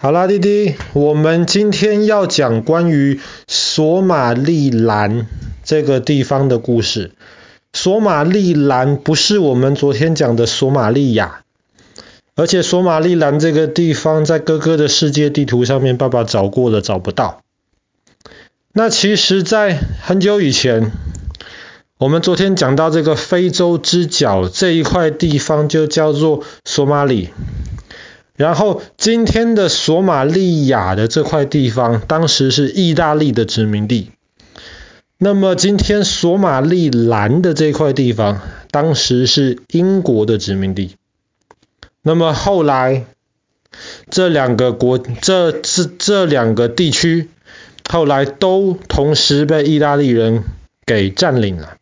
好啦，弟弟，我们今天要讲关于索马利兰这个地方的故事。索马利兰不是我们昨天讲的索马利亚，而且索马利兰这个地方在哥哥的世界地图上面，爸爸找过了，找不到。那其实，在很久以前，我们昨天讲到这个非洲之角这一块地方，就叫做索马里。然后今天的索马利亚的这块地方，当时是意大利的殖民地。那么今天索马利兰的这块地方，当时是英国的殖民地。那么后来这两个国，这这这两个地区，后来都同时被意大利人给占领了。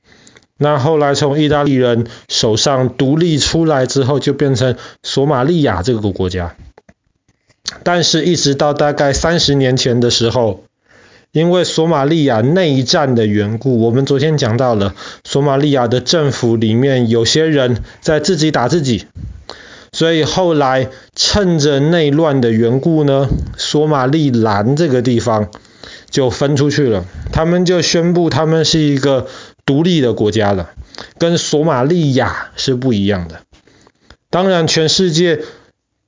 那后来从意大利人手上独立出来之后，就变成索马利亚这个国家。但是，一直到大概三十年前的时候，因为索马利亚内战的缘故，我们昨天讲到了索马利亚的政府里面有些人在自己打自己，所以后来趁着内乱的缘故呢，索马利兰这个地方就分出去了，他们就宣布他们是一个。独立的国家了，跟索马利亚是不一样的。当然，全世界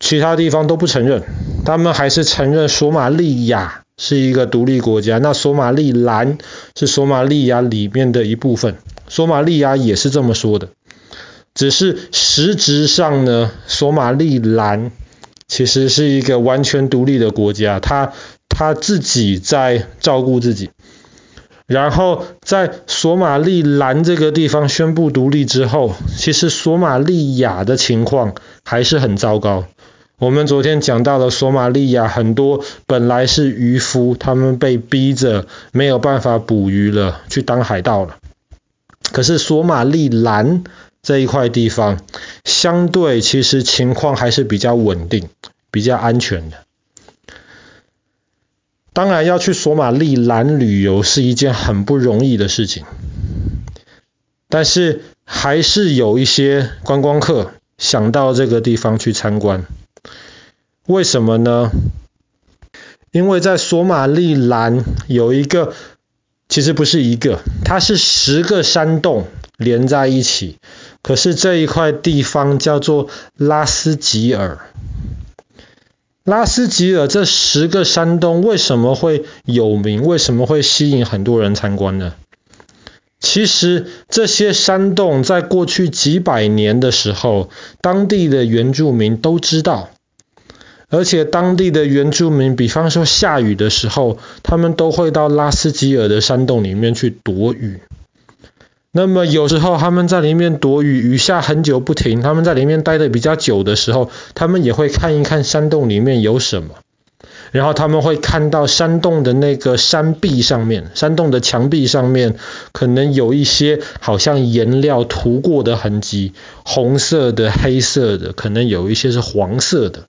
其他地方都不承认，他们还是承认索马利亚是一个独立国家。那索马利兰是索马利亚里面的一部分，索马利亚也是这么说的。只是实质上呢，索马利兰其实是一个完全独立的国家，他他自己在照顾自己。然后在索马利兰这个地方宣布独立之后，其实索马利亚的情况还是很糟糕。我们昨天讲到了索马利亚很多本来是渔夫，他们被逼着没有办法捕鱼了，去当海盗了。可是索马利兰这一块地方，相对其实情况还是比较稳定、比较安全的。当然要去索马利兰旅游是一件很不容易的事情，但是还是有一些观光客想到这个地方去参观。为什么呢？因为在索马利兰有一个，其实不是一个，它是十个山洞连在一起，可是这一块地方叫做拉斯吉尔。拉斯吉尔这十个山洞为什么会有名？为什么会吸引很多人参观呢？其实这些山洞在过去几百年的时候，当地的原住民都知道，而且当地的原住民，比方说下雨的时候，他们都会到拉斯吉尔的山洞里面去躲雨。那么有时候他们在里面躲雨，雨下很久不停，他们在里面待得比较久的时候，他们也会看一看山洞里面有什么。然后他们会看到山洞的那个山壁上面，山洞的墙壁上面可能有一些好像颜料涂过的痕迹，红色的、黑色的，可能有一些是黄色的。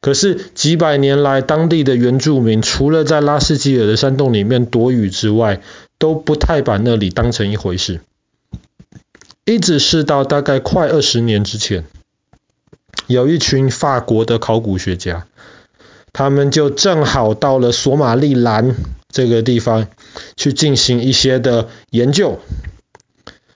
可是几百年来，当地的原住民除了在拉斯基尔的山洞里面躲雨之外，都不太把那里当成一回事，一直是到大概快二十年之前，有一群法国的考古学家，他们就正好到了索马利兰这个地方去进行一些的研究，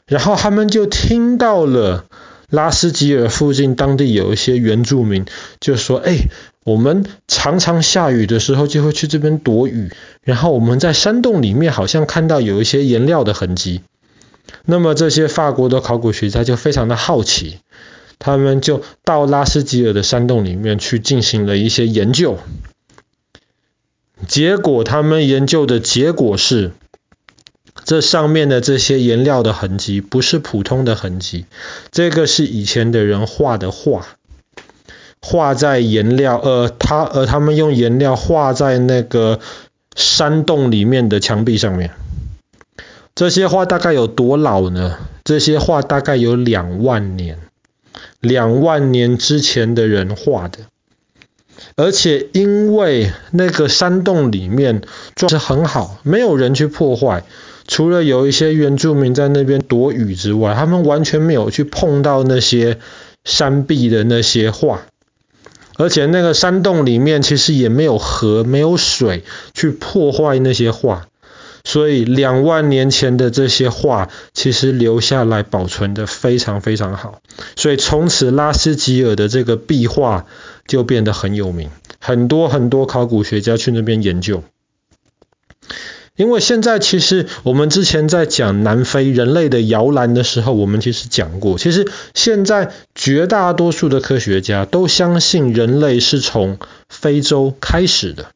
然后他们就听到了拉斯吉尔附近当地有一些原住民就说：“哎。”我们常常下雨的时候就会去这边躲雨，然后我们在山洞里面好像看到有一些颜料的痕迹。那么这些法国的考古学家就非常的好奇，他们就到拉斯吉尔的山洞里面去进行了一些研究。结果他们研究的结果是，这上面的这些颜料的痕迹不是普通的痕迹，这个是以前的人画的画。画在颜料，呃，他呃，他们用颜料画在那个山洞里面的墙壁上面。这些画大概有多老呢？这些画大概有两万年，两万年之前的人画的。而且因为那个山洞里面状态很好，没有人去破坏，除了有一些原住民在那边躲雨之外，他们完全没有去碰到那些山壁的那些画。而且那个山洞里面其实也没有河，没有水去破坏那些画，所以两万年前的这些画其实留下来保存得非常非常好。所以从此拉斯吉尔的这个壁画就变得很有名，很多很多考古学家去那边研究。因为现在其实我们之前在讲南非人类的摇篮的时候，我们其实讲过，其实现在绝大多数的科学家都相信人类是从非洲开始的，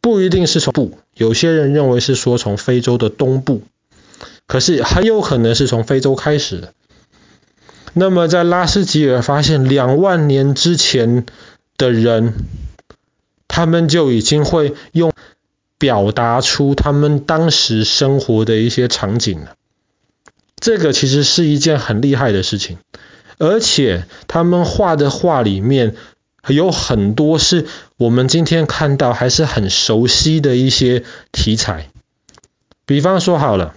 不一定是从不，有些人认为是说从非洲的东部，可是很有可能是从非洲开始的。那么在拉斯吉尔发现两万年之前的人，他们就已经会用。表达出他们当时生活的一些场景。了，这个其实是一件很厉害的事情，而且他们画的画里面有很多是我们今天看到还是很熟悉的一些题材，比方说好了，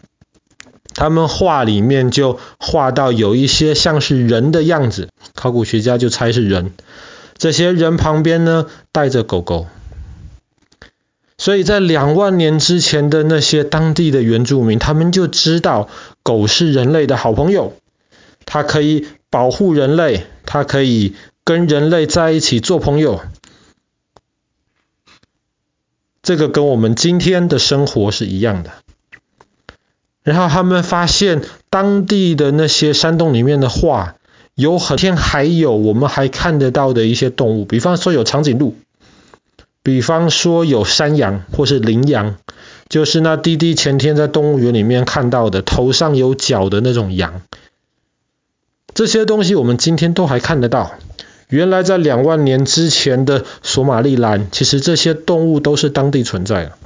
他们画里面就画到有一些像是人的样子，考古学家就猜是人，这些人旁边呢带着狗狗。所以在两万年之前的那些当地的原住民，他们就知道狗是人类的好朋友，它可以保护人类，它可以跟人类在一起做朋友。这个跟我们今天的生活是一样的。然后他们发现当地的那些山洞里面的画，有很天还有我们还看得到的一些动物，比方说有长颈鹿。比方说有山羊或是羚羊，就是那滴滴前天在动物园里面看到的头上有角的那种羊。这些东西我们今天都还看得到。原来在两万年之前的索马利兰，其实这些动物都是当地存在的。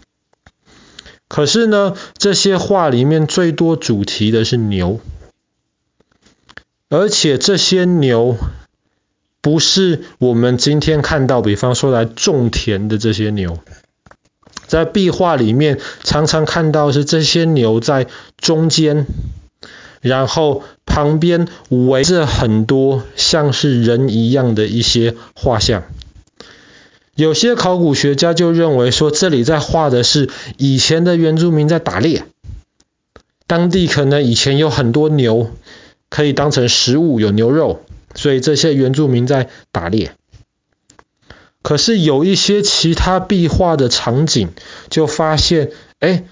可是呢，这些画里面最多主题的是牛，而且这些牛。不是我们今天看到，比方说来种田的这些牛，在壁画里面常常看到是这些牛在中间，然后旁边围着很多像是人一样的一些画像。有些考古学家就认为说，这里在画的是以前的原住民在打猎，当地可能以前有很多牛，可以当成食物，有牛肉。所以这些原住民在打猎，可是有一些其他壁画的场景，就发现，哎，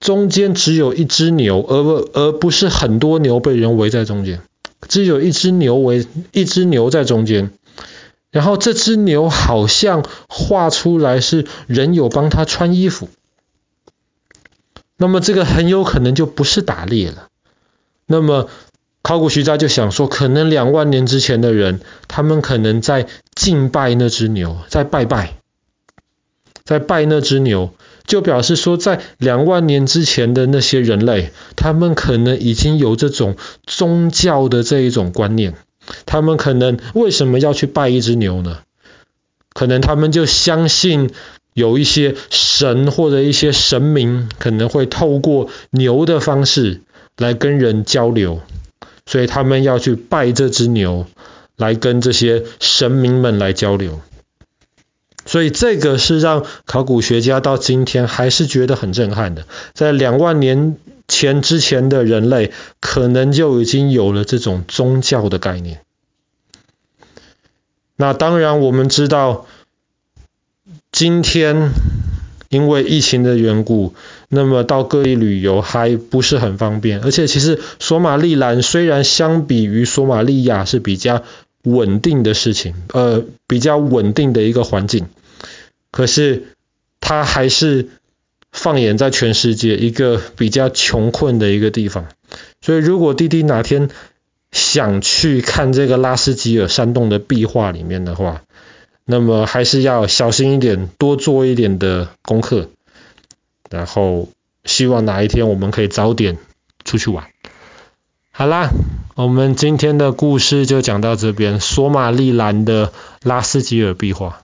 中间只有一只牛，而不而不是很多牛被人围在中间，只有一只牛围一只牛在中间，然后这只牛好像画出来是人有帮他穿衣服，那么这个很有可能就不是打猎了，那么。考古学家就想说，可能两万年之前的人，他们可能在敬拜那只牛，在拜拜，在拜那只牛，就表示说，在两万年之前的那些人类，他们可能已经有这种宗教的这一种观念。他们可能为什么要去拜一只牛呢？可能他们就相信有一些神或者一些神明，可能会透过牛的方式来跟人交流。所以他们要去拜这只牛，来跟这些神明们来交流。所以这个是让考古学家到今天还是觉得很震撼的。在两万年前之前的人类，可能就已经有了这种宗教的概念。那当然我们知道，今天。因为疫情的缘故，那么到各地旅游还不是很方便。而且其实索马利兰虽然相比于索马利亚是比较稳定的事情，呃，比较稳定的一个环境，可是它还是放眼在全世界一个比较穷困的一个地方。所以如果弟弟哪天想去看这个拉斯吉尔山洞的壁画里面的话，那么还是要小心一点，多做一点的功课，然后希望哪一天我们可以早点出去玩。好啦，我们今天的故事就讲到这边，索马利兰的拉斯吉尔壁画。